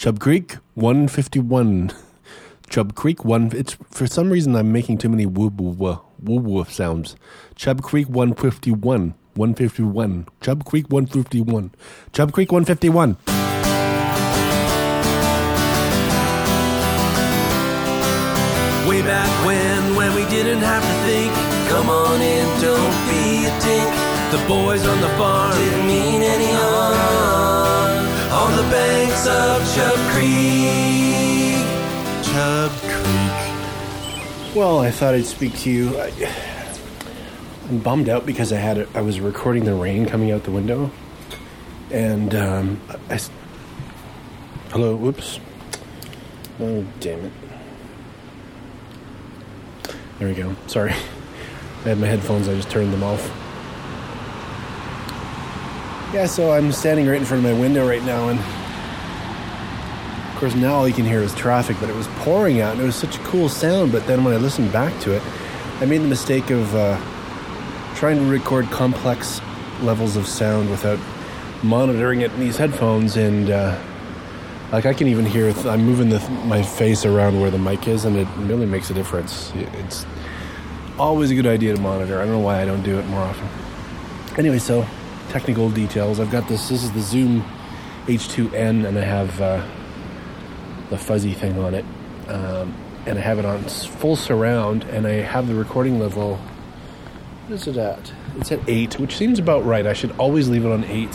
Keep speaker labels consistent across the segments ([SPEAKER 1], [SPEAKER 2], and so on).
[SPEAKER 1] Chub Creek 151. Chub Creek 1 it's for some reason I'm making too many woo woo woo sounds. Chub Creek 151. 151. Chub Creek 151. Chub Creek 151.
[SPEAKER 2] Way back when, when we didn't have to think. Come on in, don't be a dink. The boys on the farm didn't mean of Chub Creek.
[SPEAKER 1] Chub Creek. Well, I thought I'd speak to you. I, I'm bummed out because I had it, I was recording the rain coming out the window, and um, I. s- Hello. Whoops. Oh damn it. There we go. Sorry. I had my headphones. I just turned them off. Yeah, so I'm standing right in front of my window right now, and of course, now all you can hear is traffic, but it was pouring out and it was such a cool sound. But then when I listened back to it, I made the mistake of uh, trying to record complex levels of sound without monitoring it in these headphones. And uh, like I can even hear, th- I'm moving the, my face around where the mic is, and it really makes a difference. It's always a good idea to monitor. I don't know why I don't do it more often. Anyway, so technical details. I've got this. This is the Zoom H2n, and I have. Uh, the fuzzy thing on it, um, and I have it on full surround, and I have the recording level. What is it at? It's at eight, which seems about right. I should always leave it on eight.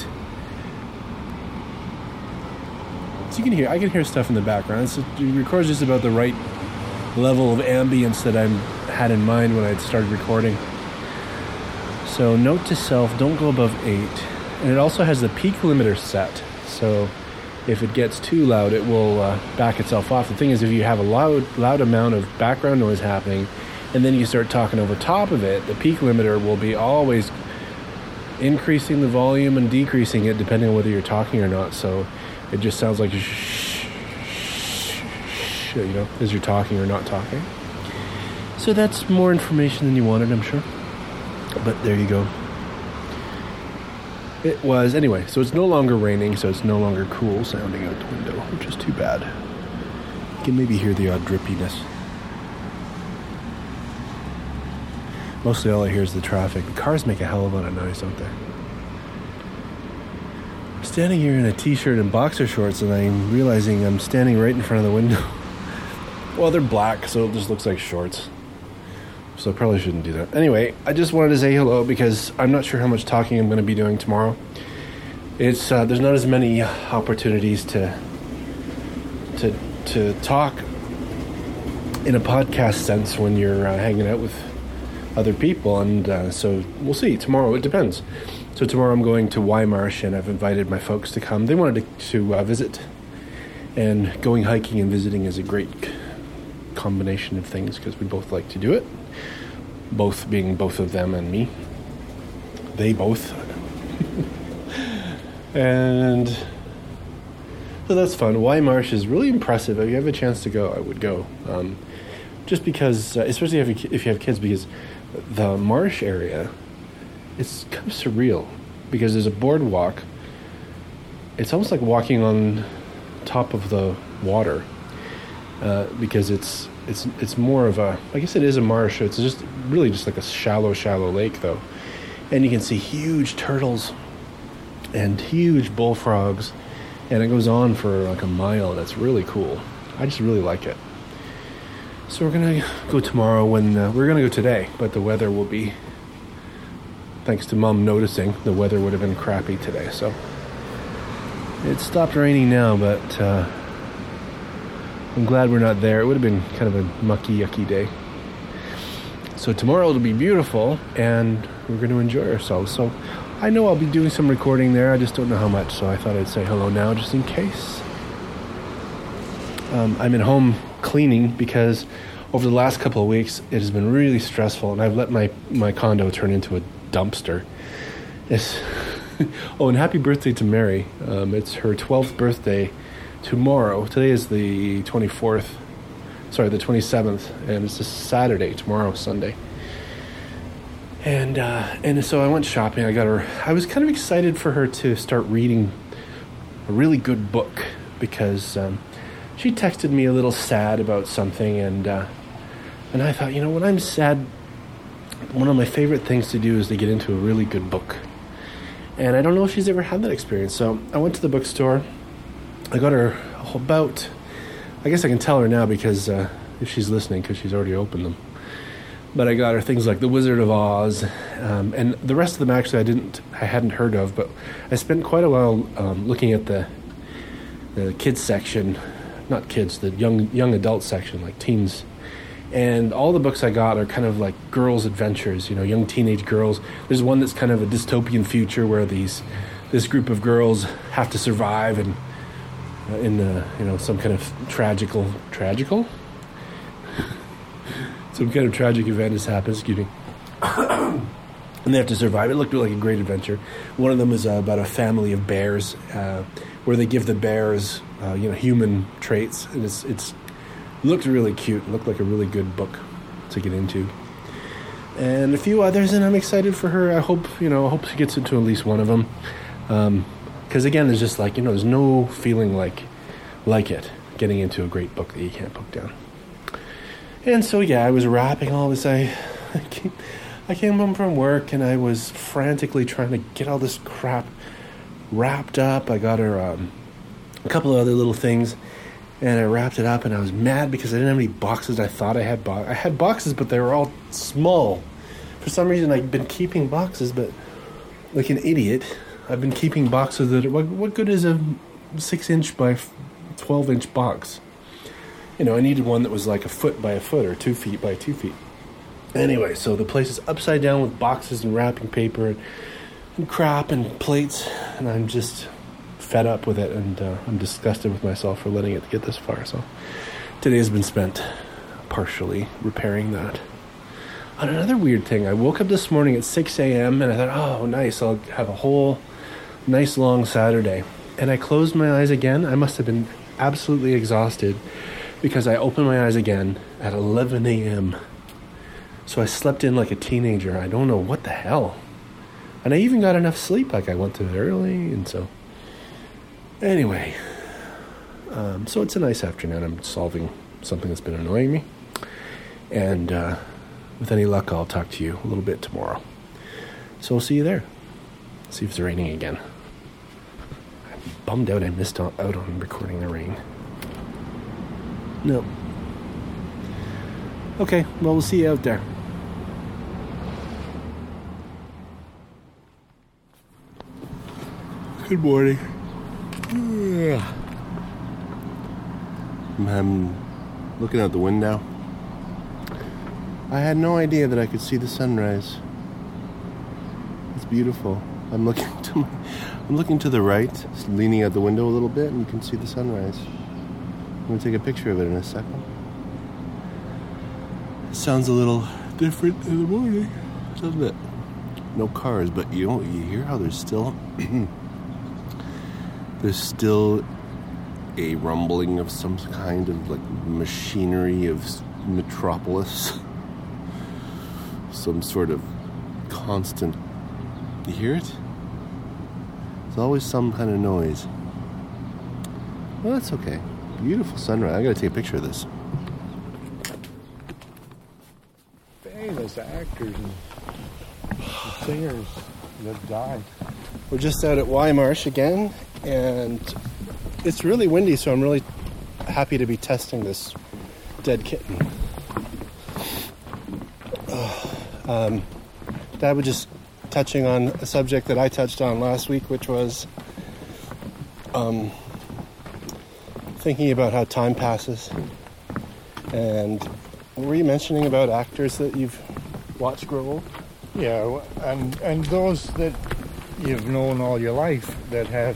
[SPEAKER 1] So you can hear, I can hear stuff in the background. It's, it records just about the right level of ambience that I had in mind when I started recording. So note to self: don't go above eight, and it also has the peak limiter set. So if it gets too loud, it will uh, back itself off. The thing is, if you have a loud, loud amount of background noise happening, and then you start talking over top of it, the peak limiter will be always increasing the volume and decreasing it depending on whether you're talking or not. So it just sounds like shh, shh, shh, you know, as you're talking or not talking. So that's more information than you wanted, I'm sure. But there you go. It was anyway, so it's no longer raining, so it's no longer cool sounding out the window, which is too bad. You can maybe hear the odd drippiness. Mostly all I hear is the traffic. The cars make a hell of a lot of noise, don't they? I'm standing here in a t-shirt and boxer shorts, and I'm realizing I'm standing right in front of the window. well, they're black, so it just looks like shorts. So I probably shouldn't do that. Anyway, I just wanted to say hello because I'm not sure how much talking I'm going to be doing tomorrow. It's uh, there's not as many opportunities to to to talk in a podcast sense when you're uh, hanging out with other people, and uh, so we'll see tomorrow. It depends. So tomorrow I'm going to Wye Marsh, and I've invited my folks to come. They wanted to, to uh, visit, and going hiking and visiting is a great combination of things because we both like to do it both being both of them and me. They both. and so that's fun. Wye Marsh is really impressive. If you have a chance to go, I would go. Um, just because, uh, especially if you, if you have kids, because the marsh area, it's kind of surreal because there's a boardwalk. It's almost like walking on top of the water uh, because it's it's it's more of a I guess it is a marsh. It's just really just like a shallow, shallow lake though, and you can see huge turtles and huge bullfrogs, and it goes on for like a mile. That's really cool. I just really like it. So we're gonna go tomorrow when uh, we're gonna go today, but the weather will be. Thanks to mom noticing, the weather would have been crappy today. So it stopped raining now, but. Uh, I'm glad we're not there. It would have been kind of a mucky, yucky day. So tomorrow it'll be beautiful, and we're going to enjoy ourselves. So I know I'll be doing some recording there. I just don't know how much. So I thought I'd say hello now, just in case. Um, I'm at home cleaning because over the last couple of weeks it has been really stressful, and I've let my my condo turn into a dumpster. It's oh, and happy birthday to Mary. Um, it's her 12th birthday tomorrow. Today is the 24th, sorry, the 27th, and it's a Saturday. Tomorrow, Sunday. And uh, and so I went shopping. I got her. I was kind of excited for her to start reading a really good book because um, she texted me a little sad about something, and uh, and I thought, you know, when I'm sad, one of my favorite things to do is to get into a really good book. And I don't know if she's ever had that experience. So I went to the bookstore. I got her about, I guess I can tell her now because uh, if she's listening, because she's already opened them. But I got her things like The Wizard of Oz, um, and the rest of them actually I didn't, I hadn't heard of. But I spent quite a while um, looking at the the kids section, not kids, the young young adult section, like teens and all the books I got are kind of like girls' adventures, you know, young teenage girls. There's one that's kind of a dystopian future where these this group of girls have to survive and in you know some kind of tragical tragical some kind of tragic event has happened. Excuse me. and they have to survive. It looked like a great adventure. One of them is uh, about a family of bears, uh, where they give the bears, uh, you know, human traits, and it's it's looked really cute. It Looked like a really good book to get into. And a few others, and I'm excited for her. I hope you know. I hope she gets into at least one of them. Because again, there's just like you know, there's no feeling like like it getting into a great book that you can't put down. And so yeah, I was wrapping all this. I I came, I came home from work and I was frantically trying to get all this crap wrapped up. I got her um, a couple of other little things and I wrapped it up and I was mad because I didn't have any boxes I thought I had bo- I had boxes but they were all small. For some reason I've been keeping boxes but like an idiot I've been keeping boxes that what, what good is a 6 inch by 12 inch box? You know I needed one that was like a foot by a foot or 2 feet by 2 feet. Anyway, so the place is upside down with boxes and wrapping paper and, and crap and plates and I'm just fed up with it, and uh, I'm disgusted with myself for letting it get this far. So today has been spent partially repairing that. On another weird thing, I woke up this morning at 6 a.m. and I thought, oh, nice, I'll have a whole nice long Saturday. And I closed my eyes again. I must have been absolutely exhausted because I opened my eyes again at 11 a.m. So I slept in like a teenager. I don't know what the hell. And I even got enough sleep, like I went to bed early, and so Anyway, um, so it's a nice afternoon. I'm solving something that's been annoying me. And uh, with any luck, I'll talk to you a little bit tomorrow. So I'll see you there. See if it's raining again. I'm bummed out I missed out on recording the rain. No. Okay, well, we'll see you out there. Good morning. Yeah. I'm looking out the window. I had no idea that I could see the sunrise. It's beautiful. I'm looking to my, I'm looking to the right, leaning out the window a little bit, and you can see the sunrise. I'm gonna take a picture of it in a second. It sounds a little different in the morning, doesn't it? No cars, but you know, you hear how there's still there's still a rumbling of some kind of like machinery of metropolis. some sort of constant. You hear it? There's always some kind of noise. Well, that's okay. Beautiful sunrise. I gotta take a picture of this.
[SPEAKER 3] Famous actors and singers that died.
[SPEAKER 1] We're just out at Wye Marsh again, and it's really windy, so I'm really happy to be testing this dead kitten. Um, Dad was just touching on a subject that I touched on last week, which was um, thinking about how time passes. And were you mentioning about actors that you've watched grow old?
[SPEAKER 3] Yeah, and and those that you've known all your life that have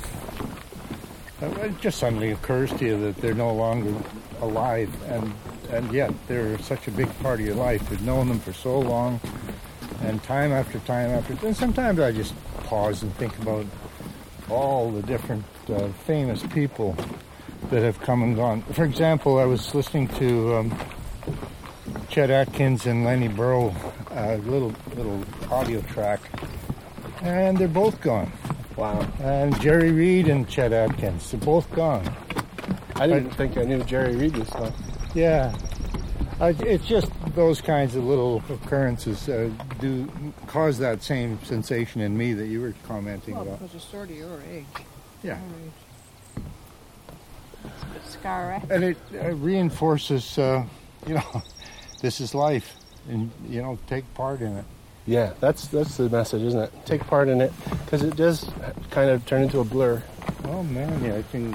[SPEAKER 3] it just suddenly occurs to you that they're no longer alive and and yet they're such a big part of your life you've known them for so long and time after time after and sometimes i just pause and think about all the different uh, famous people that have come and gone for example i was listening to um, chet atkins and lenny Breau, a little little audio track and they're both gone.
[SPEAKER 1] Wow.
[SPEAKER 3] And Jerry Reed and Chet Atkins, they're both gone.
[SPEAKER 1] I didn't think I knew Jerry Reed this time.
[SPEAKER 3] Yeah. I, it's just those kinds of little occurrences uh, do cause that same sensation in me that you were commenting
[SPEAKER 4] Well,
[SPEAKER 3] about.
[SPEAKER 4] because it's sort of your age.
[SPEAKER 3] Yeah.
[SPEAKER 4] Our age. It's a bit.
[SPEAKER 3] And it uh, reinforces, uh, you know, this is life, and you know, take part in it.
[SPEAKER 1] Yeah, that's that's the message, isn't it? Take part in it because it does kind of turn into a blur.
[SPEAKER 3] Oh man, yeah, I can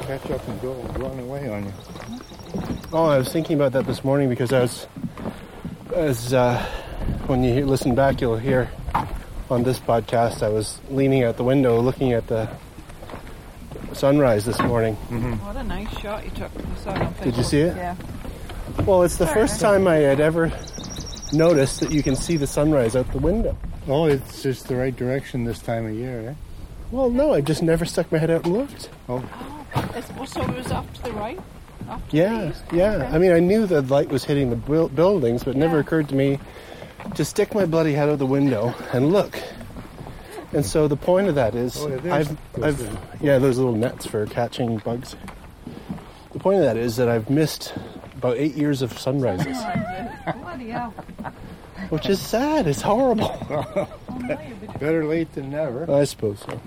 [SPEAKER 3] catch up and go run away on you.
[SPEAKER 1] Oh, I was thinking about that this morning because I was, as uh, when you listen back, you'll hear on this podcast, I was leaning out the window looking at the sunrise this morning.
[SPEAKER 4] What a nice shot you took. I saw it on
[SPEAKER 1] Did you see it?
[SPEAKER 4] Yeah.
[SPEAKER 1] Well, it's the first time I had ever noticed that you can see the sunrise out the window.
[SPEAKER 3] Oh, it's just the right direction this time of year, eh?
[SPEAKER 1] Well, no, I just never stuck my head out and looked.
[SPEAKER 3] Oh,
[SPEAKER 4] It's, well, so it was off to the right? Off to
[SPEAKER 1] Yeah,
[SPEAKER 4] the
[SPEAKER 1] yeah.
[SPEAKER 4] Okay.
[SPEAKER 1] I mean, I knew the light was hitting the buil- buildings, but it never occurred to me to stick my bloody head out the window and look. And so the point of that is,
[SPEAKER 3] Oh, yeah,
[SPEAKER 1] I've,
[SPEAKER 3] those
[SPEAKER 1] I've,
[SPEAKER 3] little-
[SPEAKER 1] yeah, those little nets for catching bugs. The point of that is that I've missed about eight years of sunrises,
[SPEAKER 4] Bloody hell.
[SPEAKER 1] which is sad. It's horrible.
[SPEAKER 4] No, you've been-
[SPEAKER 3] better late than never.
[SPEAKER 1] I suppose so.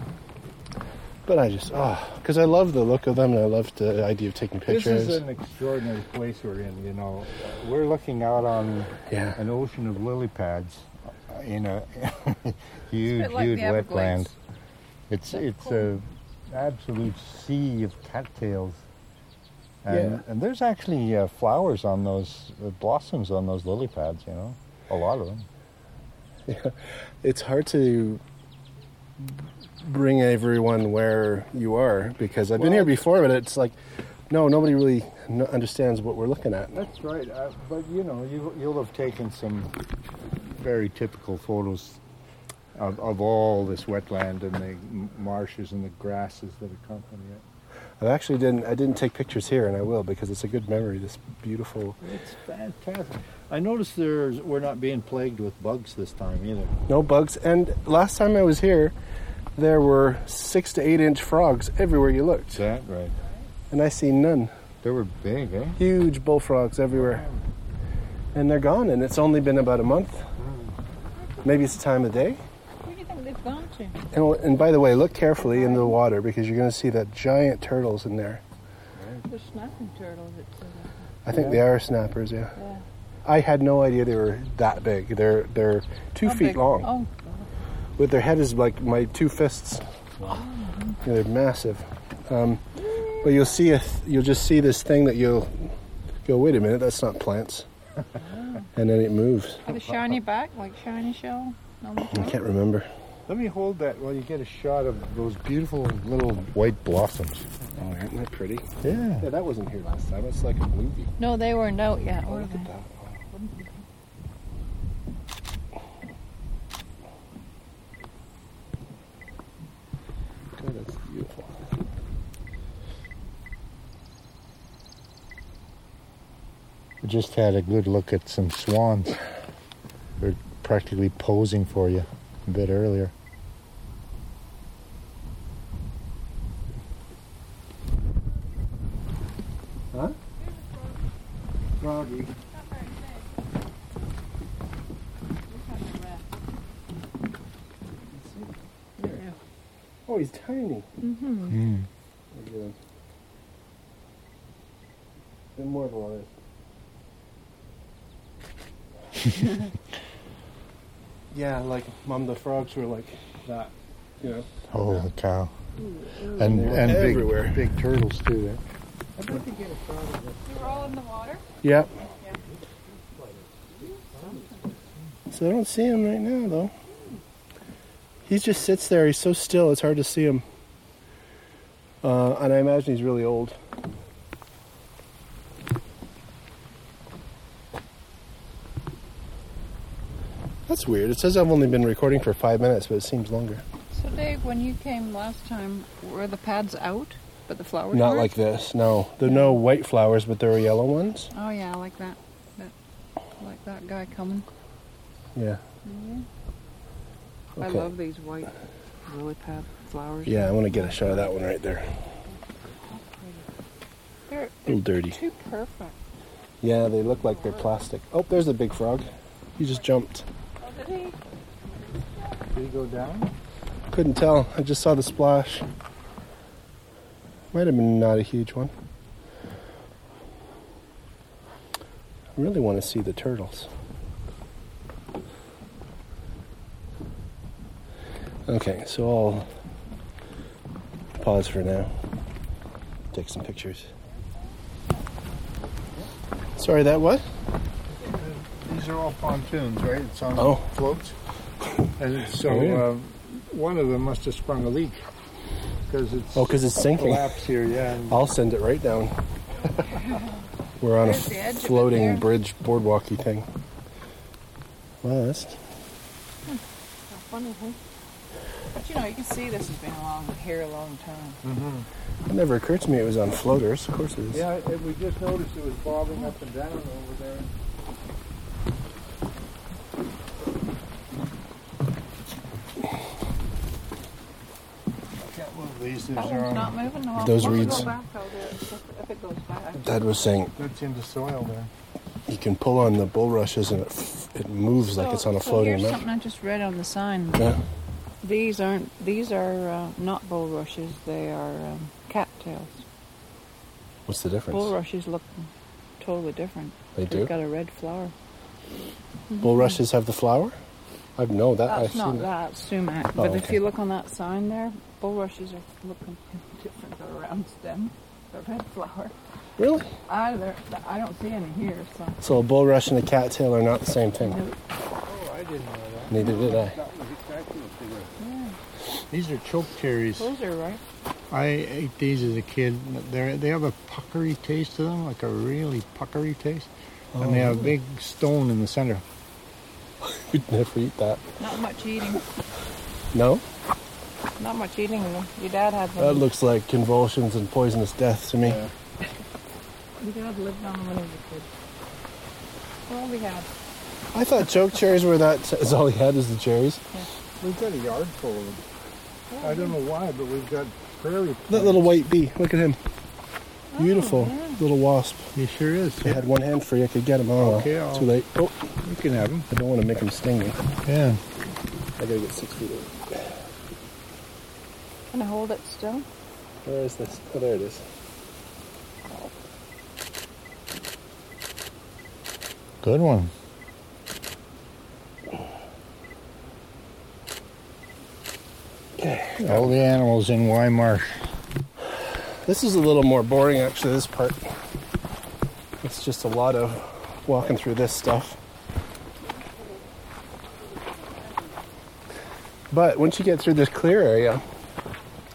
[SPEAKER 1] But I just, oh, because I love the look of them and I love the idea of taking pictures.
[SPEAKER 3] This is an extraordinary place we're in. You know, we're looking out on
[SPEAKER 1] yeah.
[SPEAKER 3] an ocean of lily pads uh, in a huge,
[SPEAKER 4] bit like
[SPEAKER 3] huge
[SPEAKER 4] the
[SPEAKER 3] wetland.
[SPEAKER 4] Everglades.
[SPEAKER 3] It's it's a absolute sea of cattails, and
[SPEAKER 1] Yeah.
[SPEAKER 3] and there's actually uh, flowers on those uh, blossoms on those lily pads. You know, a lot of them. Yeah.
[SPEAKER 1] it's hard to bring everyone where you are because I've been here before, but it's like, no, nobody really n- understands what we're looking at.
[SPEAKER 3] That's right. Uh, but you know, you you'll have taken some very typical photos of, of all this wetland and the m- marshes and the grasses that accompany it.
[SPEAKER 1] I actually didn't. I didn't take pictures here, and I will because it's a good memory. This beautiful,
[SPEAKER 3] It's fantastic. I noticed there's we're not being plagued with bugs this time either.
[SPEAKER 1] no bugs. And last time I was here, there were six to eight inch frogs everywhere you looked,
[SPEAKER 3] that right?
[SPEAKER 1] and I see none.
[SPEAKER 3] They were big, eh?
[SPEAKER 1] Huge bullfrogs everywhere, and they're gone. And it's only been about a month. Maybe it's the time of day.
[SPEAKER 4] Where do you think they've gone to?
[SPEAKER 1] And, and by the way, look carefully in the water because you're going to see that giant turtles in there.
[SPEAKER 4] The snapping turtles. It's, uh,
[SPEAKER 1] I think they are snappers. Yeah.
[SPEAKER 4] yeah.
[SPEAKER 1] I had no idea they were that big. They're they're two
[SPEAKER 4] How
[SPEAKER 1] feet
[SPEAKER 4] big?
[SPEAKER 1] long.
[SPEAKER 4] Oh,
[SPEAKER 1] With their head is like my two fists. Yeah, they're massive. Um, but you'll see a th- you'll just see this thing that you'll go. Wait a minute, that's not plants. and then it moves.
[SPEAKER 4] with a shiny back, like shiny shell. on
[SPEAKER 1] I can't remember.
[SPEAKER 3] Let me hold that while you get a shot of those beautiful little white blossoms.
[SPEAKER 1] Oh, aren't they pretty?
[SPEAKER 3] Yeah.
[SPEAKER 1] Yeah, that wasn't here last time. It's like a movie.
[SPEAKER 4] No, they weren't out yet.
[SPEAKER 1] Oh, look at that. God, that's beautiful.
[SPEAKER 3] We just had a good look at some swans. They're practically posing for you a bit earlier.
[SPEAKER 1] Huh? Froggy. Oh, he's tiny.
[SPEAKER 4] Mm-hmm.
[SPEAKER 3] Mm.
[SPEAKER 1] Look at him. Bit more of a lot Yeah, like Mom the frogs were like that, you know.
[SPEAKER 3] Holy cow. And,
[SPEAKER 1] They're
[SPEAKER 3] and
[SPEAKER 1] everywhere.
[SPEAKER 3] big, big turtles too. Eh?
[SPEAKER 4] They were all in the water.
[SPEAKER 1] Yep. So I don't see them right now though. He just sits there. He's so still. It's hard to see him. Uh, and I imagine he's really old. That's weird. It says I've only been recording for five minutes, but it seems longer.
[SPEAKER 4] So, Dave, when you came last time, were the pads out, but the flowers
[SPEAKER 1] Not
[SPEAKER 4] weren't?
[SPEAKER 1] like this. No, there are no white flowers, but there are yellow ones.
[SPEAKER 4] Oh yeah, I like that. That, like that guy coming.
[SPEAKER 1] Yeah.
[SPEAKER 4] I
[SPEAKER 1] Okay.
[SPEAKER 4] love these white lily pad flowers.
[SPEAKER 1] Yeah, I want to get a shot of that one right there.
[SPEAKER 4] They're,
[SPEAKER 1] A little dirty.
[SPEAKER 4] too perfect.
[SPEAKER 1] Yeah, they look like they're plastic. Oh, there's a big frog. He just jumped.
[SPEAKER 4] Oh, did he?
[SPEAKER 3] Did he go down?
[SPEAKER 1] Couldn't tell. I just saw the splash. Might have been not a huge one. I really want to see the turtles. Okay, so I'll pause for now. Take some pictures. Sorry, that what?
[SPEAKER 3] These are all pontoons, right? It's on
[SPEAKER 1] Oh.
[SPEAKER 3] floats. And so
[SPEAKER 1] Oh, yeah.
[SPEAKER 3] um, one of them must have sprung a leak because it's
[SPEAKER 1] Oh, because it's sinking.
[SPEAKER 3] collapsed here. Yeah,
[SPEAKER 1] I'll send it right down. We're on a
[SPEAKER 4] There's the edge of it
[SPEAKER 1] floating bridge boardwalky thing. Wow, that's
[SPEAKER 4] How funny, huh? But you know, you can see this has been along here a long time. Mm-hmm.
[SPEAKER 1] it never occurred to me it was on floaters. Of course it is.
[SPEAKER 3] yeah. It, we just noticed it was bobbing up and down over there. I can't move these. These
[SPEAKER 4] That
[SPEAKER 3] are
[SPEAKER 4] not
[SPEAKER 3] on.
[SPEAKER 4] moving. No,
[SPEAKER 1] Those
[SPEAKER 4] I'll
[SPEAKER 1] reeds.
[SPEAKER 4] Go back if if it goes back.
[SPEAKER 1] Dad was saying
[SPEAKER 3] That's in the soil there.
[SPEAKER 1] you can pull on the bulrushes and it, f- it moves like it's on a
[SPEAKER 4] so
[SPEAKER 1] floating
[SPEAKER 4] here's
[SPEAKER 1] map.
[SPEAKER 4] something I just read on the sign.
[SPEAKER 1] Yeah.
[SPEAKER 4] These aren't. These are uh, not bulrushes. They are um, cattails.
[SPEAKER 1] What's the difference?
[SPEAKER 4] Bulrushes look totally different.
[SPEAKER 1] They do.
[SPEAKER 4] They've got a red flower.
[SPEAKER 1] Bulrushes have the flower. I know that.
[SPEAKER 4] That's
[SPEAKER 1] I've
[SPEAKER 4] not
[SPEAKER 1] seen
[SPEAKER 4] that sumac.
[SPEAKER 1] Oh,
[SPEAKER 4] but if you look on that sign there, bulrushes are looking different. They're around stem, the red flower.
[SPEAKER 1] Really?
[SPEAKER 4] I I don't see any here. So
[SPEAKER 1] So a bulrush and a cattail are not the same thing.
[SPEAKER 3] Oh, I didn't know that.
[SPEAKER 1] Neither did I.
[SPEAKER 3] That was exactly what they were. These are choke cherries.
[SPEAKER 4] those are right.
[SPEAKER 3] I ate these as a kid. They they have a puckery taste to them, like a really puckery taste, and they have a oh. big stone in the center.
[SPEAKER 1] We'd never eat that.
[SPEAKER 4] Not much eating.
[SPEAKER 1] No?
[SPEAKER 4] Not much eating them. Your dad had
[SPEAKER 1] That
[SPEAKER 4] them.
[SPEAKER 1] looks like convulsions and poisonous death to me.
[SPEAKER 3] Yeah.
[SPEAKER 4] Your dad lived on them when he was a kid. Well, we had.
[SPEAKER 1] I thought choke cherries were that. Is all he had is the cherries.
[SPEAKER 3] We've got a yard full of them. I don't know why, but we've got prairie.
[SPEAKER 1] That little white bee. Look at him. Oh, Beautiful
[SPEAKER 4] yeah.
[SPEAKER 1] little wasp.
[SPEAKER 3] He sure is.
[SPEAKER 1] If I had one hand free, I could get him. Oh.
[SPEAKER 3] Okay, I'll-
[SPEAKER 1] too late. Oh,
[SPEAKER 3] You can have him.
[SPEAKER 1] I don't want to make him sting me.
[SPEAKER 3] Yeah.
[SPEAKER 1] I gotta get six feet away.
[SPEAKER 4] Can I hold it still?
[SPEAKER 1] Where is this? Oh, there it is.
[SPEAKER 3] Good one.
[SPEAKER 1] Okay.
[SPEAKER 3] All the animals in Wye Marsh.
[SPEAKER 1] This is a little more boring, actually. This part. It's just a lot of walking through this stuff. But once you get through this clear area,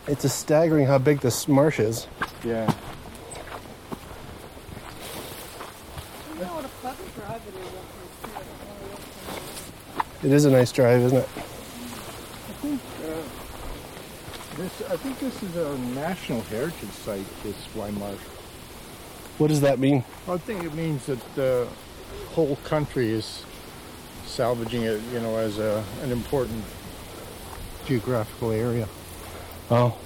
[SPEAKER 1] it's a staggering how big this marsh is.
[SPEAKER 3] Yeah.
[SPEAKER 4] You know what a pleasant drive it is.
[SPEAKER 1] It is a nice drive, isn't it?
[SPEAKER 3] This, I think this is a national heritage site. This Wye Marsh.
[SPEAKER 1] What does that mean?
[SPEAKER 3] I think it means that the whole country is salvaging it, you know, as a, an important geographical area.
[SPEAKER 1] Oh.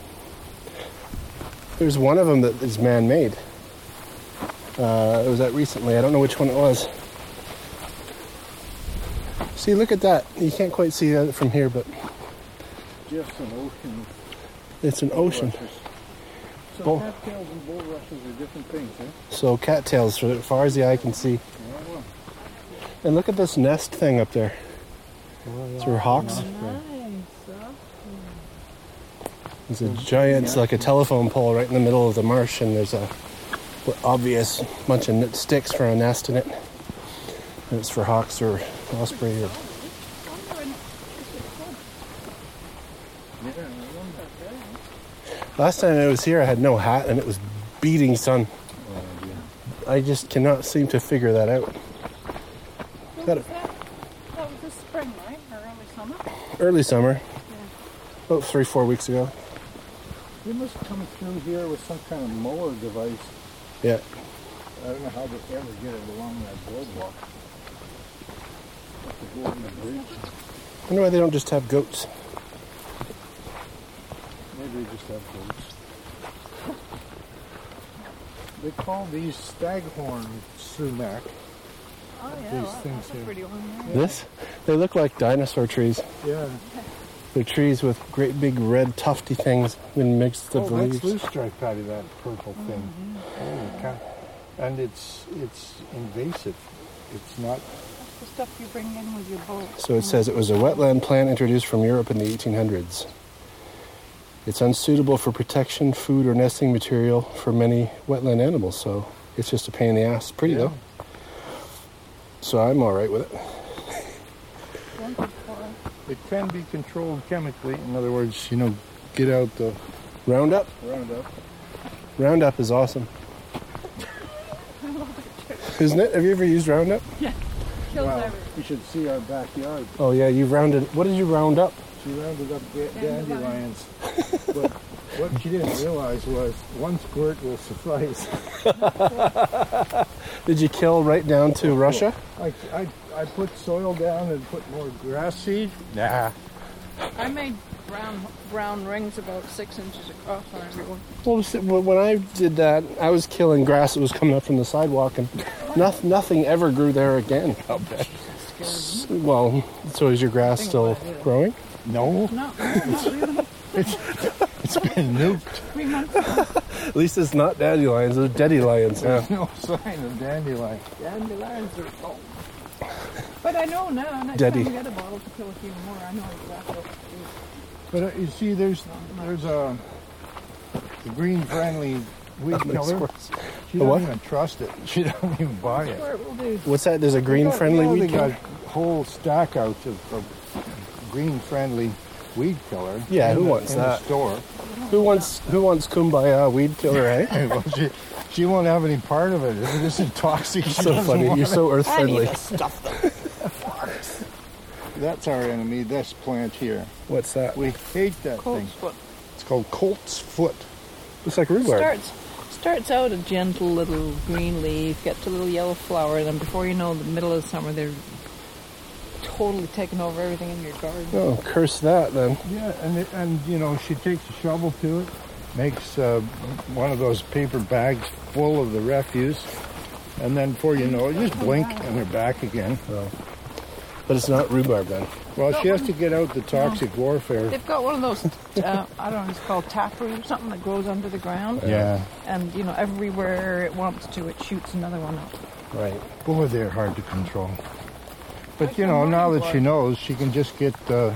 [SPEAKER 1] There's one of them that is man made. Uh, it was that recently. I don't know which one it was. See, look at that. You can't quite see it from here, but
[SPEAKER 3] Just an ocean.
[SPEAKER 1] It's an ocean.
[SPEAKER 3] So
[SPEAKER 1] Bull-
[SPEAKER 3] cattails and bulrushes are different things, eh?
[SPEAKER 1] So cattails, for as far as the eye can see.
[SPEAKER 3] Yeah.
[SPEAKER 1] And look at this nest thing up there. It's for hawks.
[SPEAKER 4] Nice.
[SPEAKER 1] There's a giant, it's like a telephone pole right in the middle of the marsh, and there's a obvious bunch of sticks for a nest in it. And it's for hawks or osprey or Last time I was here, I had no hat and it was beating sun. I just cannot seem to figure that out.
[SPEAKER 4] What
[SPEAKER 1] Got
[SPEAKER 4] was
[SPEAKER 1] it.
[SPEAKER 4] that? That was this spring, right? Or early summer?
[SPEAKER 1] Early summer, about three, four weeks ago.
[SPEAKER 3] They must come through here with some kind of mower device.
[SPEAKER 1] Yeah.
[SPEAKER 3] I don't know how they ever get it along that boardwalk. Have to go over the bridge.
[SPEAKER 1] I wonder why they don't just have goats.
[SPEAKER 3] Maybe they just have goats. they call these staghorn sumac.
[SPEAKER 4] Oh yeah,
[SPEAKER 3] These
[SPEAKER 4] well,
[SPEAKER 3] things
[SPEAKER 4] that's a
[SPEAKER 3] here.
[SPEAKER 4] pretty one. there.
[SPEAKER 1] This? They look like dinosaur trees.
[SPEAKER 3] Yeah.
[SPEAKER 1] They're trees with great big red tufty things in mixed
[SPEAKER 3] Oh,
[SPEAKER 1] of
[SPEAKER 3] that's
[SPEAKER 1] leaves.
[SPEAKER 3] loosestrife, Patty. That purple thing. Mm-hmm. Holy cow! And it's it's invasive. It's not.
[SPEAKER 4] That's the stuff you bring in with your boat.
[SPEAKER 1] So it says it was a wetland plant introduced from Europe in the 1800s. It's unsuitable for protection, food, or nesting material for many wetland animals, so it's just a pain in the ass. Pretty
[SPEAKER 3] Yeah.
[SPEAKER 1] though. So I'm all right with it.
[SPEAKER 4] One for four.
[SPEAKER 3] It can be controlled chemically. In other words, you know, get out the
[SPEAKER 1] Roundup?
[SPEAKER 3] Roundup.
[SPEAKER 1] Roundup is awesome. Isn't it? Have you ever used Roundup?
[SPEAKER 4] Kills
[SPEAKER 3] Wow.
[SPEAKER 4] everything.
[SPEAKER 3] You should see our backyard.
[SPEAKER 1] Oh yeah, you rounded. What did you round up?
[SPEAKER 3] She rounded up da-
[SPEAKER 4] Dandelions.
[SPEAKER 3] dandelions. but what she didn't realize was one squirt will suffice.
[SPEAKER 1] Did you kill right down to Russia?
[SPEAKER 3] I, I, I put soil down and put more grass seed. Nah.
[SPEAKER 4] I made brown brown rings about six inches across on everyone.
[SPEAKER 1] Well, well, when I did that, I was killing grass that was coming up from the sidewalk, and nothing, nothing ever grew there again. I'll bet. Well, so is your grass still growing?
[SPEAKER 3] No,
[SPEAKER 4] No, no, not really.
[SPEAKER 3] it's been nuked.
[SPEAKER 4] Three months ago,
[SPEAKER 1] At least it's not dandelions; it's daddy lions. Yeah.
[SPEAKER 3] There's no sign of dandelion.
[SPEAKER 4] dandelions are gone. But I know now. Next
[SPEAKER 1] Daddy.
[SPEAKER 4] time we get a bottle to kill a few more, I know exactly what to do.
[SPEAKER 3] But uh, you see, there's there's a the green friendly weed killer. She doesn't even trust it. She doesn't even buy it.
[SPEAKER 4] Squirt will do.
[SPEAKER 1] What's that? There's a green-friendly
[SPEAKER 3] You know,
[SPEAKER 1] weed
[SPEAKER 3] They
[SPEAKER 1] killer.
[SPEAKER 3] got whole stack out of, of green friendly weed killer.
[SPEAKER 1] Yeah, who
[SPEAKER 3] the-
[SPEAKER 1] wants
[SPEAKER 3] in
[SPEAKER 1] that?
[SPEAKER 3] The store.
[SPEAKER 1] Who wants Who wants kumbaya weed killer? Eh?
[SPEAKER 3] well, she, she won't have any part of it. It isn't toxic, she
[SPEAKER 1] so funny. You're
[SPEAKER 3] it.
[SPEAKER 1] so earth
[SPEAKER 4] I need
[SPEAKER 1] friendly.
[SPEAKER 4] to stuff them.
[SPEAKER 3] That's our enemy. This plant here.
[SPEAKER 1] What's that?
[SPEAKER 3] We hate that
[SPEAKER 4] Colt's
[SPEAKER 3] thing.
[SPEAKER 4] foot.
[SPEAKER 3] It's called Colt's foot.
[SPEAKER 1] Looks like rhubarb.
[SPEAKER 4] Starts starts out a gentle little green leaf, gets a little yellow flower, and then before you know, the middle of the summer, they're totally taken over everything in your garden.
[SPEAKER 1] Oh, curse that then.
[SPEAKER 3] Yeah, and it, and you know she takes a shovel to it, makes uh, one of those paper bags full of the refuse, and then before you know it, just blink and they're back again.
[SPEAKER 1] But it's not rhubarb then.
[SPEAKER 3] Well, she has to get out the toxic warfare.
[SPEAKER 4] They've got one of those, uh, I don't know, it's called taproot or something that grows under the ground.
[SPEAKER 3] Yeah,
[SPEAKER 4] And, you know, everywhere it wants to, it shoots another one up.
[SPEAKER 1] Right.
[SPEAKER 3] boy, they're hard to control. But you know, now that she knows, she can just get uh,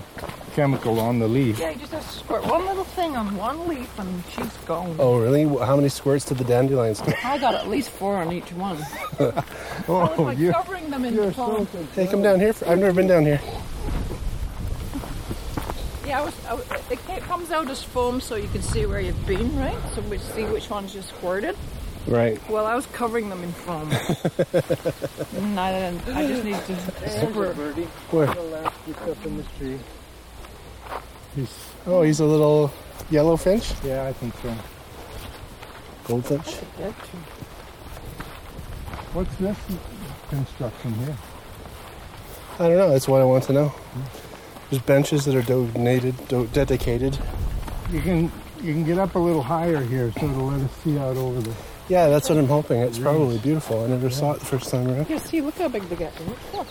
[SPEAKER 3] chemical on the leaf.
[SPEAKER 4] Yeah, you just have to squirt one little thing on one leaf and she's gone.
[SPEAKER 1] Oh, really? How many squirts did the dandelions get?
[SPEAKER 4] I got at least four on each one.
[SPEAKER 3] Oh,
[SPEAKER 4] like
[SPEAKER 3] you,
[SPEAKER 4] covering them in
[SPEAKER 3] you're
[SPEAKER 4] foam.
[SPEAKER 3] so
[SPEAKER 1] Hey, come down here. I've never been down here.
[SPEAKER 4] Yeah, I was, I was, it comes out as foam so you can see where you've been, right? So we see which ones you squirted.
[SPEAKER 1] Right.
[SPEAKER 4] Well, I was covering them in foam. and I, didn't- I just need to squirt.
[SPEAKER 3] birdie.
[SPEAKER 1] Where?
[SPEAKER 3] The last just up in this tree. He's,
[SPEAKER 1] Oh, he's a little yellow finch?
[SPEAKER 3] yeah, I think so.
[SPEAKER 1] Goldfinch?
[SPEAKER 3] What's this construction here?
[SPEAKER 1] I don't know. That's what I want to know. There's benches that are donated, do- dedicated.
[SPEAKER 3] You can you can get up a little higher here, so it'll let us see out over the.
[SPEAKER 1] Yeah, that's what I'm hoping. It's probably beautiful. I never saw it the first time around.
[SPEAKER 4] Yeah, see, look how big they get. Look,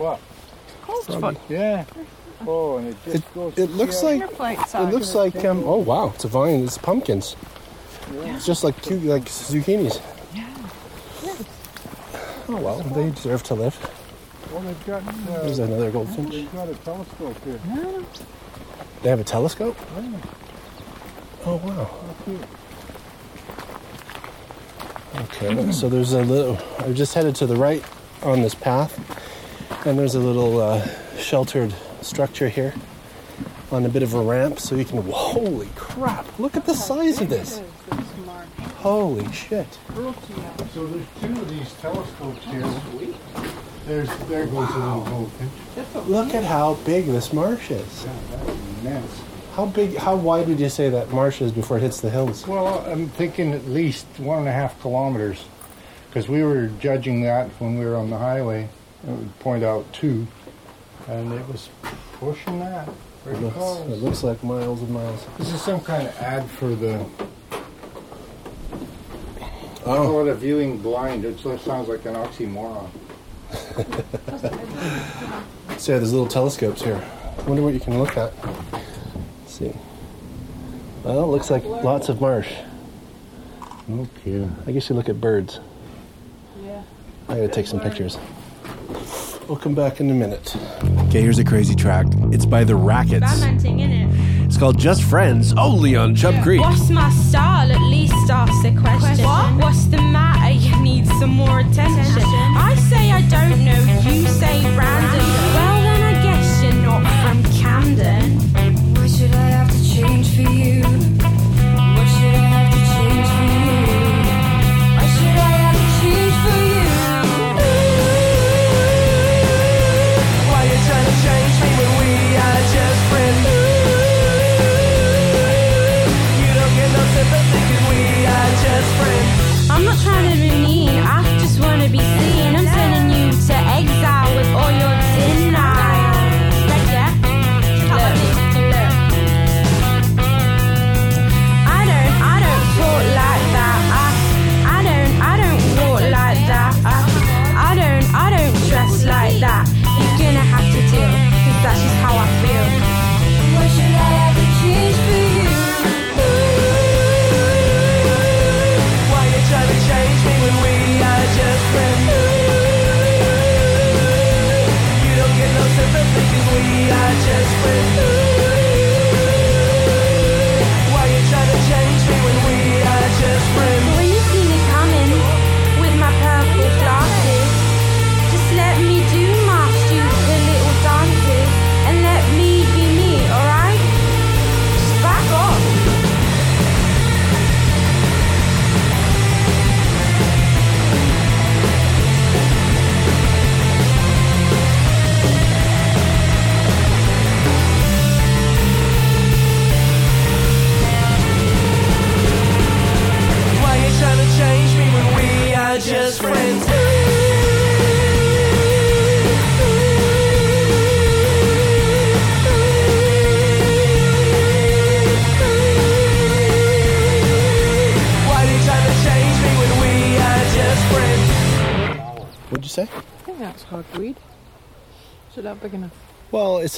[SPEAKER 3] What?
[SPEAKER 4] Colt's foot.
[SPEAKER 3] Yeah. Oh, and it just
[SPEAKER 1] It,
[SPEAKER 3] goes.
[SPEAKER 1] it looks like
[SPEAKER 4] Finger
[SPEAKER 1] it looks like um, oh wow, it's a vine. It's pumpkins. It's just like cute, like zucchinis. Yeah. Oh well, they deserve to live.
[SPEAKER 3] Well, they've got. Uh,
[SPEAKER 1] There's another goldfinch.
[SPEAKER 3] they've got a telescope here.
[SPEAKER 1] They have a telescope.
[SPEAKER 3] Yeah.
[SPEAKER 1] Oh wow.
[SPEAKER 3] cute.
[SPEAKER 1] Okay, so there's a little. I've just headed to the right on this path, and there's a little uh, sheltered structure here on a bit of a ramp, so you can. Holy crap! Look at the size of this. Holy shit!
[SPEAKER 3] So there's two of these telescopes here. There's there goes a little goldfinch.
[SPEAKER 1] Look at how big this marsh is.
[SPEAKER 3] Yeah, that is immense.
[SPEAKER 1] How big? How wide would you say that marsh is before it hits the hills?
[SPEAKER 3] Well, I'm thinking at least one and a half kilometers, because we were judging that when we were on the highway. It would point out two, and it was pushing that.
[SPEAKER 1] It looks, it looks like miles and miles.
[SPEAKER 3] This is some kind of ad for the call it a viewing blind. It sounds like an oxymoron.
[SPEAKER 1] So yeah, there's little telescopes here. I wonder what you can look at. Let's see. Well, it looks like lots of marsh.
[SPEAKER 3] Okay.
[SPEAKER 1] I guess you look at birds.
[SPEAKER 4] Yeah.
[SPEAKER 1] I gotta take some pictures. We'll come back in a minute.
[SPEAKER 2] Okay, here's a crazy track. It's by the Rackets. It's called Just Friends, oh, only on Chub Creek.
[SPEAKER 5] What's my style? At least ask the question. What? What's the matter? You need some more attention. I say I don't know, you say random.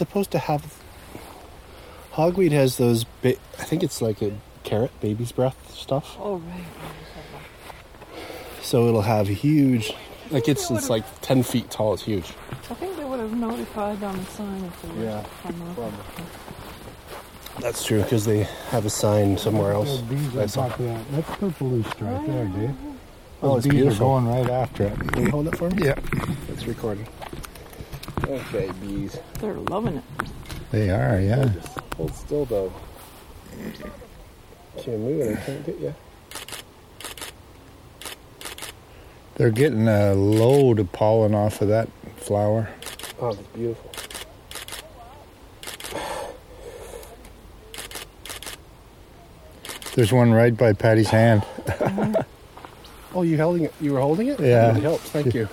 [SPEAKER 1] Supposed to have. Hogweed has those. Ba- I think it's like a carrot, baby's breath stuff.
[SPEAKER 4] Oh, right.
[SPEAKER 1] So it'll have huge. Like it's it's like ten feet tall. It's huge.
[SPEAKER 4] I think they would have notified on the sign if they were
[SPEAKER 3] Yeah,
[SPEAKER 4] coming.
[SPEAKER 1] That's true because they have a sign somewhere else.
[SPEAKER 3] Those bees on top of that. That's purple rooster right oh, there, Dave.
[SPEAKER 1] Oh,
[SPEAKER 3] Those
[SPEAKER 1] it's
[SPEAKER 3] bees
[SPEAKER 1] beautiful.
[SPEAKER 3] are going right after it.
[SPEAKER 1] Can you hold it for me?
[SPEAKER 3] Yeah,
[SPEAKER 1] It's recording. Okay, bees.
[SPEAKER 4] They're loving it.
[SPEAKER 3] they are. Yeah.
[SPEAKER 1] Just hold still though. Can't move it. I can't get you.
[SPEAKER 3] They're getting a load of pollen off of that flower.
[SPEAKER 1] Oh, it's beautiful.
[SPEAKER 3] There's one right by Patty's hand.
[SPEAKER 1] Oh, you holding it? You were holding it?
[SPEAKER 3] Yeah.
[SPEAKER 1] It helps. Thank you.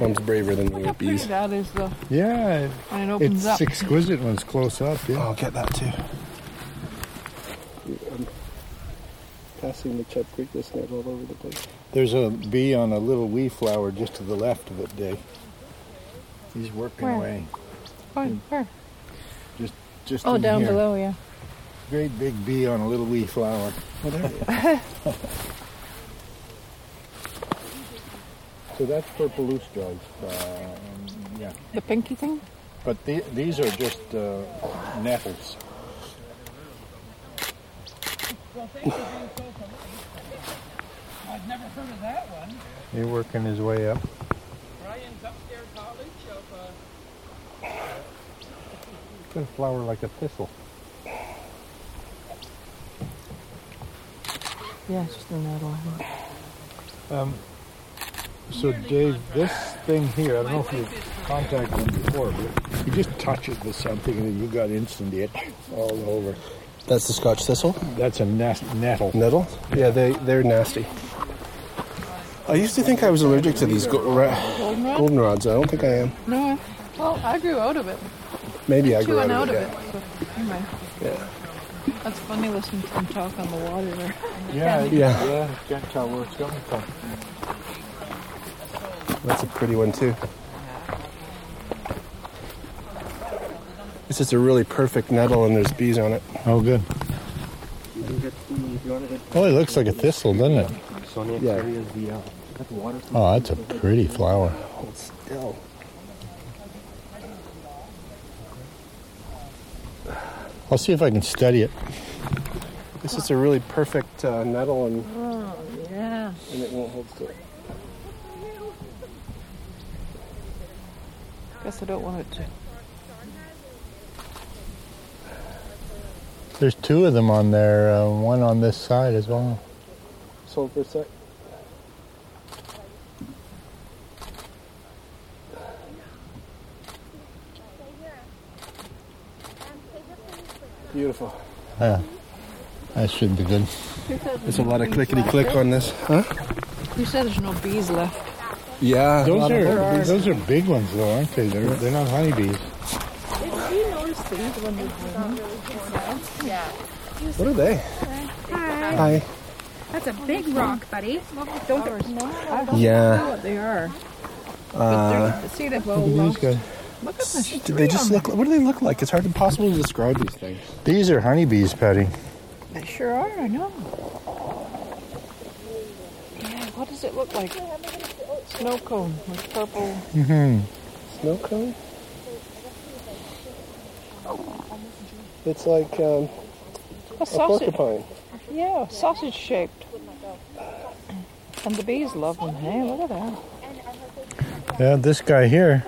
[SPEAKER 1] Mom's braver than the
[SPEAKER 4] How
[SPEAKER 1] bees.
[SPEAKER 4] that is, though.
[SPEAKER 3] Yeah,
[SPEAKER 4] And it opens
[SPEAKER 3] it's
[SPEAKER 4] up.
[SPEAKER 3] exquisite when it's close up. Yeah.
[SPEAKER 1] I'll get that too. I'm passing the Chub Creek this night all over the place.
[SPEAKER 3] There's a bee on a little wee flower just to the left of it, Dave. He's working
[SPEAKER 4] Where?
[SPEAKER 3] away.
[SPEAKER 4] Where? Where?
[SPEAKER 3] Just, just
[SPEAKER 4] Oh,
[SPEAKER 3] in
[SPEAKER 4] down
[SPEAKER 3] here.
[SPEAKER 4] below, yeah.
[SPEAKER 3] Great big bee on a little wee flower.
[SPEAKER 1] Oh, there it is.
[SPEAKER 3] So that's purple loosestrife. Uh, yeah,
[SPEAKER 4] The pinky thing?
[SPEAKER 3] but the, these are just uh, nettles.
[SPEAKER 6] I've never heard of that one.
[SPEAKER 3] He's working his way up.
[SPEAKER 6] Ryan's upstairs college of uh,
[SPEAKER 3] Got a flower like a thistle.
[SPEAKER 4] Yeah, it's just a nettle.
[SPEAKER 3] Um, so Dave, this thing here, I don't know if you've contacted him before, but you just touch it with something and then you got instant itch all over.
[SPEAKER 1] That's the Scotch thistle.
[SPEAKER 3] That's a nest, nettle.
[SPEAKER 1] Nettle? Yeah, they they're nasty. I used to think I was allergic to these go- ra-
[SPEAKER 4] Goldenrod?
[SPEAKER 1] goldenrods. I don't think I am.
[SPEAKER 4] No, well, I grew out of it.
[SPEAKER 1] Maybe I grew out
[SPEAKER 4] out
[SPEAKER 1] of
[SPEAKER 4] of
[SPEAKER 1] it.
[SPEAKER 4] it. Anyway.
[SPEAKER 1] Yeah.
[SPEAKER 4] That's funny listening to them talk on the water there.
[SPEAKER 3] Yeah,
[SPEAKER 1] Yeah.
[SPEAKER 3] yeah. Can't tell where it's coming from.
[SPEAKER 1] That's a pretty one too. It's just a really perfect nettle, and there's bees on it.
[SPEAKER 3] Oh, good. Oh, it looks like a thistle, doesn't it?
[SPEAKER 1] Yeah.
[SPEAKER 3] Oh, that's a pretty flower.
[SPEAKER 1] Hold still.
[SPEAKER 3] I'll see if I can study it.
[SPEAKER 1] This is a really perfect uh, nettle, and,
[SPEAKER 4] Oh, yeah.
[SPEAKER 1] and it won't hold still.
[SPEAKER 4] Guess I don't want it to.
[SPEAKER 3] There's two of them on there, uh, one on this side as well.
[SPEAKER 1] Just hold for a sec. Beautiful.
[SPEAKER 3] Yeah, that should be good.
[SPEAKER 1] There's a lot of clickety click on this, huh?
[SPEAKER 4] You said there's no bees left.
[SPEAKER 1] Yeah.
[SPEAKER 3] Those
[SPEAKER 1] lot of
[SPEAKER 3] are
[SPEAKER 1] honeybees.
[SPEAKER 3] those are big ones though, aren't they? They're, they're not honeybees. Yeah.
[SPEAKER 1] What are they?
[SPEAKER 7] Hi.
[SPEAKER 1] Hi.
[SPEAKER 7] That's a big rock, buddy.
[SPEAKER 4] Don't I don't
[SPEAKER 1] Yeah.
[SPEAKER 4] know what they are.
[SPEAKER 1] Uh,
[SPEAKER 4] they're- see the
[SPEAKER 3] Look at these guys.
[SPEAKER 4] Look at this.
[SPEAKER 1] do they just look? What do they look like? It's hard to possibly describe these things.
[SPEAKER 3] These are honeybees, Patty.
[SPEAKER 4] They sure are. I know. Yeah. What does it look like? Snow cone with purple.
[SPEAKER 3] Mm-hmm.
[SPEAKER 1] Snow cone. It's like um,
[SPEAKER 4] A
[SPEAKER 1] a
[SPEAKER 4] sausage.
[SPEAKER 1] porcupine.
[SPEAKER 4] Yeah, sausage shaped. And the bees love them. Hey, look at that.
[SPEAKER 3] Yeah, this guy here.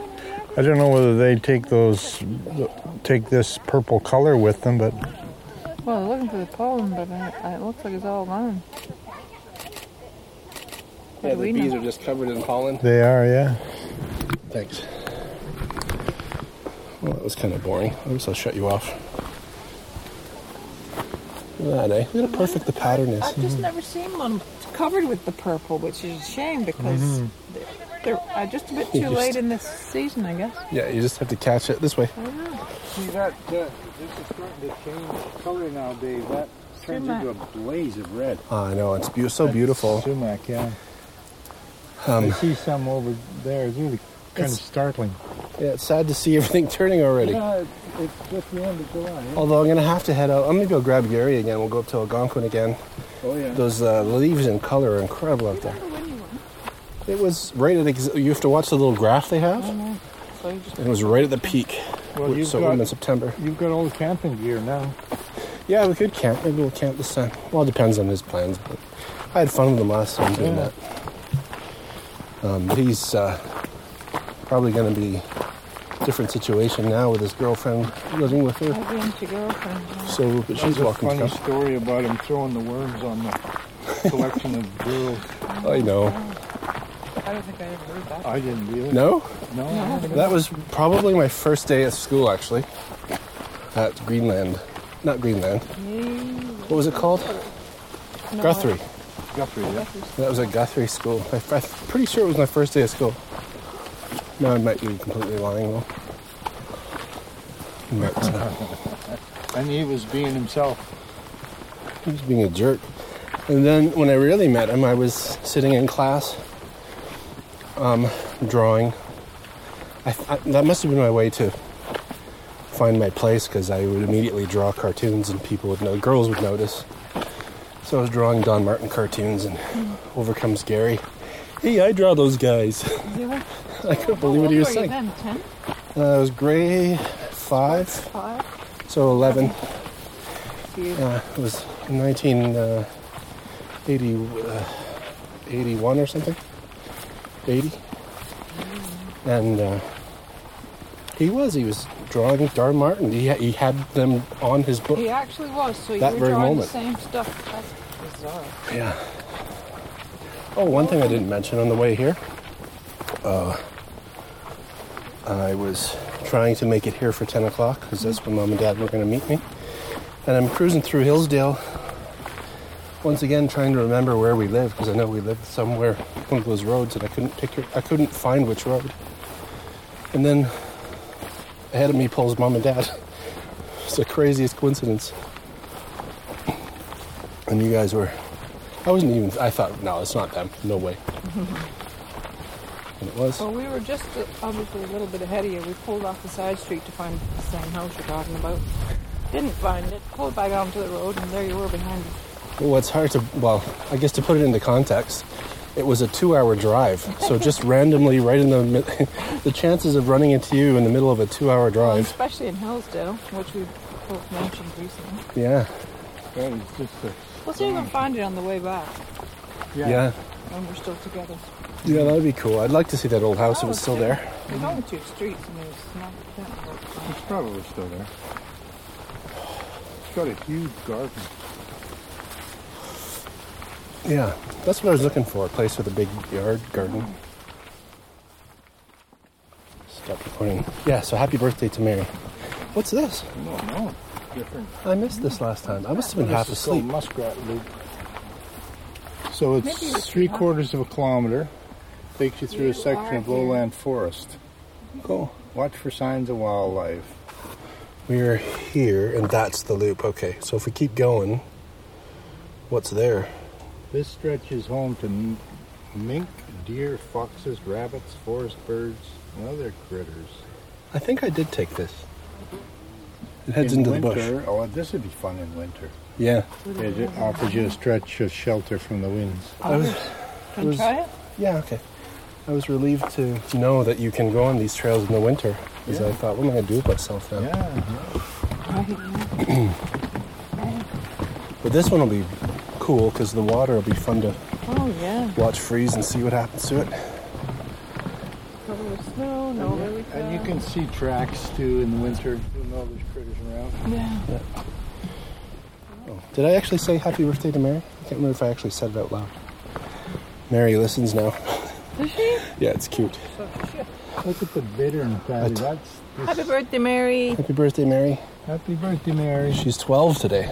[SPEAKER 3] I don't know whether they take those, take this purple color with them, but
[SPEAKER 4] Well, they're looking for the pollen, but uh, it looks like it's all gone. What
[SPEAKER 1] Yeah, the bees
[SPEAKER 4] know?
[SPEAKER 1] are just covered in pollen.
[SPEAKER 3] they are. Yeah.
[SPEAKER 1] Thanks. Well, that was kind of boring. I guess I'll shut you off. Look at that, eh? Look how perfect the pattern is.
[SPEAKER 4] I've just never seen one covered with the purple, which is a shame because they're, they're uh, just a bit too
[SPEAKER 1] just-
[SPEAKER 4] late in this season, I guess.
[SPEAKER 1] Yeah, you just have to catch it this way.
[SPEAKER 3] See that? Uh, this is starting to change color now, Dave. That
[SPEAKER 4] turns Sumac. into
[SPEAKER 3] a blaze of red.
[SPEAKER 1] Oh, I know, it's be- so beautiful.
[SPEAKER 3] Sumac, yeah.
[SPEAKER 1] Um,
[SPEAKER 3] I see some over there. It's really kind of startling.
[SPEAKER 1] yeah, it's sad to see everything turning already.
[SPEAKER 3] Yeah, it's just the end of July.
[SPEAKER 1] Although I'm gonna have to head out. I'm maybe I'll grab Gary again. We'll go up to Algonquin again.
[SPEAKER 3] Oh yeah.
[SPEAKER 1] Those uh, leaves and color are incredible out there. It was right at. Ex- you have to watch the little graph they have.
[SPEAKER 4] So you just
[SPEAKER 1] It was right at the peak.
[SPEAKER 3] Well, you've
[SPEAKER 1] so it would have been
[SPEAKER 3] got
[SPEAKER 1] September.
[SPEAKER 3] you've got all the camping gear now.
[SPEAKER 1] Yeah, we could camp. Maybe we'll camp this time. Well, it depends on his plans. But I had fun with him last time doing
[SPEAKER 3] Yeah.
[SPEAKER 1] that. Um, he's uh, probably going to be a different situation now with his girlfriend living with her.
[SPEAKER 4] I've girlfriend.
[SPEAKER 1] So, but she's
[SPEAKER 3] There's a
[SPEAKER 1] welcome to
[SPEAKER 3] funny
[SPEAKER 1] come.
[SPEAKER 3] story about him throwing the worms on the collection of girls.
[SPEAKER 1] I know.
[SPEAKER 4] I don't think I ever heard that.
[SPEAKER 3] I didn't really.
[SPEAKER 1] No,
[SPEAKER 3] No.
[SPEAKER 1] that was probably my first day at school actually. At Greenland, not Greenland. What was it called? Guthrie.
[SPEAKER 3] Guthrie, yeah.
[SPEAKER 1] That was at Guthrie School. I, I'm pretty sure it was my first day of school. No, I might be completely lying though. But, uh,
[SPEAKER 3] And he was being himself.
[SPEAKER 1] he was being a jerk. And then when I really met him, I was sitting in class, um, drawing. I, I, that must have been my way to find my place because I would immediately draw cartoons and people would know, girls would notice. So I was drawing Don Martin cartoons and over comes Gary. Hey, I draw those guys.
[SPEAKER 4] Yeah.
[SPEAKER 1] I couldn't believe what he was
[SPEAKER 4] What were you
[SPEAKER 1] saying.
[SPEAKER 4] then?
[SPEAKER 1] Uh, it was grade five,
[SPEAKER 4] Five?
[SPEAKER 1] so 11.
[SPEAKER 4] You-
[SPEAKER 1] Uh, it was 1980, uh, 81 or something. 80. And uh, he was, he was drawing Don Martin. He, he had them on his book.
[SPEAKER 4] He actually was. So you
[SPEAKER 1] That
[SPEAKER 4] were drawing
[SPEAKER 1] moment.
[SPEAKER 4] the same stuff. That's
[SPEAKER 1] Yeah. Oh, one thing I didn't mention on the way here. Uh, I was trying to make it here for 10 o'clock because that's when mom and dad were going to meet me. And I'm cruising through Hillsdale once again trying to remember where we live because I know we lived somewhere of those roads and I couldn't pick your, I couldn't find which road. And then ahead of me pulls mom and dad. It's the craziest coincidence. And you guys were. I wasn't even. I thought, no, it's not them. No way. And it was.
[SPEAKER 4] Well, we were just uh, obviously a little bit ahead of you. We pulled off the side street to find the same house you're talking about. Didn't find it. Pulled back onto the road, and there you were behind us.
[SPEAKER 1] Well, it's hard to. Well, I guess to put it into context, it was a two-hour drive. So just randomly, right in the mid- the chances of running into you in the middle of a two-hour drive.
[SPEAKER 4] Especially in Hillsdale, which we've both mentioned recently.
[SPEAKER 1] Yeah.
[SPEAKER 3] That was just a,
[SPEAKER 4] We'll see if we can find it on the way back
[SPEAKER 1] Yeah.
[SPEAKER 4] when we're still together.
[SPEAKER 1] Yeah, that'd be cool. I'd like to see that old house if
[SPEAKER 4] Oh,
[SPEAKER 1] it's still there.
[SPEAKER 4] There's only two streets, and there's not that
[SPEAKER 3] it's probably still there. It's got a huge garden.
[SPEAKER 1] Yeah, that's what I was looking for. A place with a big yard, garden. Stop recording. Yeah, so happy birthday to Mary. What's this?
[SPEAKER 3] No, no, different.
[SPEAKER 1] I missed this last time. I must have been
[SPEAKER 3] This
[SPEAKER 1] half
[SPEAKER 3] is
[SPEAKER 1] asleep.
[SPEAKER 3] Muskrat Loop. So it's
[SPEAKER 4] it's
[SPEAKER 3] three
[SPEAKER 4] not.
[SPEAKER 3] quarters of a kilometer. Takes you through
[SPEAKER 4] You
[SPEAKER 3] a section
[SPEAKER 4] are
[SPEAKER 3] of
[SPEAKER 4] here.
[SPEAKER 3] lowland forest.
[SPEAKER 1] Cool.
[SPEAKER 3] Watch for signs of wildlife.
[SPEAKER 1] We're here, and that's the loop. Okay, so if we keep going, what's there?
[SPEAKER 3] This stretches home to mink, deer, foxes, rabbits, forest birds, and other critters.
[SPEAKER 1] I think I did take this. It heads
[SPEAKER 3] in
[SPEAKER 1] into
[SPEAKER 3] winter,
[SPEAKER 1] the bush.
[SPEAKER 3] Oh, this would be fun in winter.
[SPEAKER 1] Yeah.
[SPEAKER 3] It it offers you a stretch of shelter from the winds.
[SPEAKER 1] Oh, I was,
[SPEAKER 4] Can you
[SPEAKER 1] was-
[SPEAKER 4] try it?
[SPEAKER 1] yeah, okay. I was relieved to know that you can go on these trails in the winter. Because I thought, what am I going to do with myself now?
[SPEAKER 3] Yeah.
[SPEAKER 1] But this one will be cool because the water will be fun to
[SPEAKER 4] Oh, yeah.
[SPEAKER 1] watch freeze and see what happens to it.
[SPEAKER 4] Covered with snow, no really
[SPEAKER 3] And you can see tracks too in the winter. You know there's critters around.
[SPEAKER 4] Yeah.
[SPEAKER 1] Did I actually say happy birthday to Mary? I can't remember if I actually said it out loud. Mary listens now.
[SPEAKER 4] Is she?
[SPEAKER 1] Yeah, it's cute.
[SPEAKER 4] So she should.
[SPEAKER 3] Look at the bitter and fatty.
[SPEAKER 1] t-
[SPEAKER 3] That's this-
[SPEAKER 4] Happy birthday, Mary.
[SPEAKER 1] Happy birthday, Mary.
[SPEAKER 3] Happy birthday, Mary.
[SPEAKER 1] She's 12 today.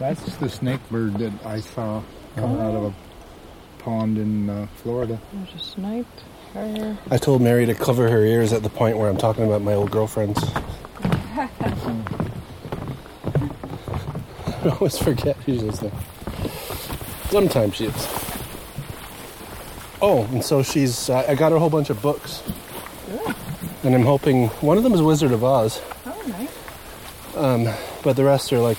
[SPEAKER 3] That's the snake bird that I saw come out of a pond in uh, Florida.
[SPEAKER 4] There's a snipe. Her.
[SPEAKER 1] I told Mary to cover her ears at the point where I'm talking about my old girlfriends. I always forget she's listening. Sometimes she is. Oh, and so she's. Uh, I got her a whole bunch of books, and I'm hoping one of them is Wizard of Oz,
[SPEAKER 4] Oh, nice.
[SPEAKER 1] but the rest are like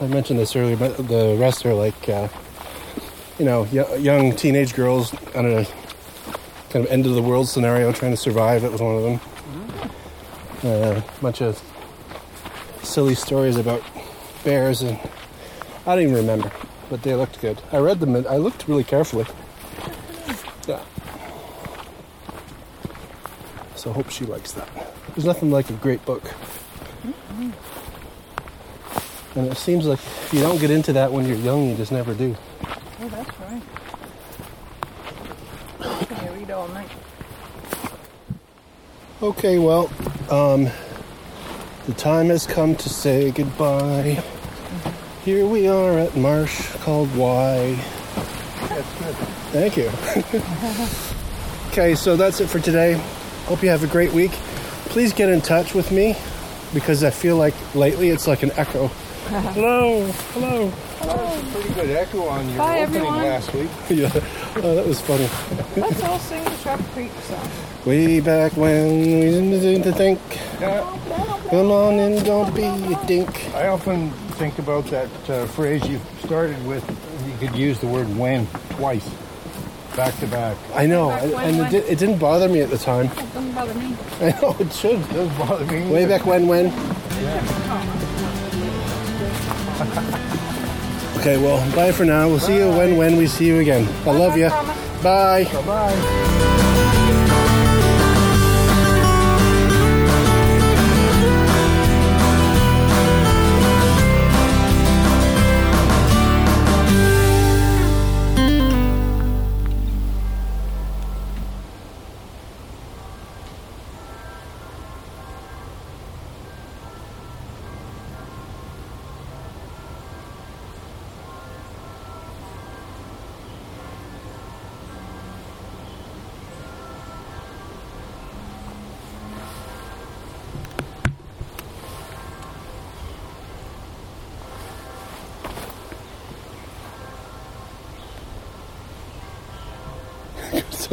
[SPEAKER 1] I mentioned this earlier, but the rest are like uh, you know y- young teenage girls on a kind of end of the world scenario trying to survive. That was one of them. A bunch of silly stories about bears and I don't even remember, but they looked good. I read them. and I looked really carefully. Yeah. So I hope she likes that. There's nothing like a great book. And it seems like if you don't get into that when you're young, you just never do.
[SPEAKER 4] Oh, that's right. Can you read all night?
[SPEAKER 1] Okay, well, um, the time has come to say goodbye. Here we are at Marsh called Y.
[SPEAKER 3] That's good.
[SPEAKER 1] Thank you. okay, so that's it for today. Hope you have a great week. Please get in touch with me because I feel like lately it's like an echo. Hello, hello.
[SPEAKER 3] That was a pretty good echo on your
[SPEAKER 4] Bye,
[SPEAKER 3] opening
[SPEAKER 4] everyone.
[SPEAKER 3] last week.
[SPEAKER 1] yeah, oh, that was funny.
[SPEAKER 4] Let's all sing the Sharp Creek song.
[SPEAKER 1] Way back when we didn't to think. Come on and don't be a dink.
[SPEAKER 3] I often think about that uh, phrase you started with. You could use the word when twice, back to back.
[SPEAKER 1] I know,
[SPEAKER 4] Back
[SPEAKER 1] and
[SPEAKER 4] when,
[SPEAKER 1] and it,
[SPEAKER 4] when?
[SPEAKER 1] di- it didn't bother me at the time.
[SPEAKER 4] It doesn't bother me.
[SPEAKER 1] I know it should.
[SPEAKER 3] It does bother me.
[SPEAKER 1] Way back when, when? Okay, well, bye for now. We'll see you when, when we see you again. I love you. Bye.
[SPEAKER 3] Bye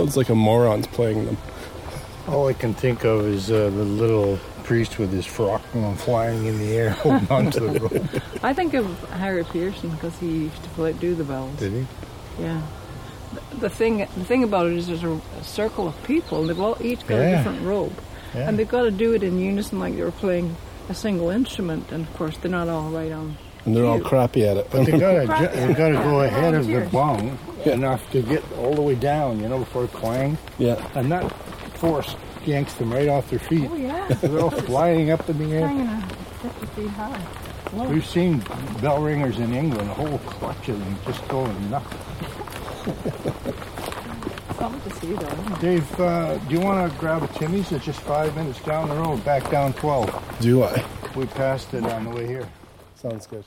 [SPEAKER 1] Sounds like a moron's playing them.
[SPEAKER 3] All I can think of is uh, the little priest with his frock going flying in the air, holding onto the rope.
[SPEAKER 4] I think of Harry Pearson because he used to play, do the bells.
[SPEAKER 3] Did he?
[SPEAKER 4] Yeah. The- The thing, the thing about it is, there's a, a circle of people. They've all each got a different robe,
[SPEAKER 3] Yeah.
[SPEAKER 4] and they've got to do it in unison, like they were playing a single instrument. And of course, they're not all right on.
[SPEAKER 1] And they're all crappy at it.
[SPEAKER 3] But they gotta, ju- they gotta go ahead of the
[SPEAKER 4] Volunteers.
[SPEAKER 3] bong enough to get all the way down, you know, before it clang.
[SPEAKER 1] yeah.
[SPEAKER 3] And that force yanks them right off their feet.
[SPEAKER 4] Oh yeah,
[SPEAKER 3] They're all flying up in the air.
[SPEAKER 4] hanging a 50 feet high.
[SPEAKER 3] We've seen bell ringers in England, a whole clutch of them just going nuts.
[SPEAKER 4] Something to see though.
[SPEAKER 3] Dave, uh, do you want to grab a Timmy's? It's just five minutes down the road, back down 12.
[SPEAKER 1] Do I?
[SPEAKER 3] We passed it on the way here.
[SPEAKER 1] Sounds good.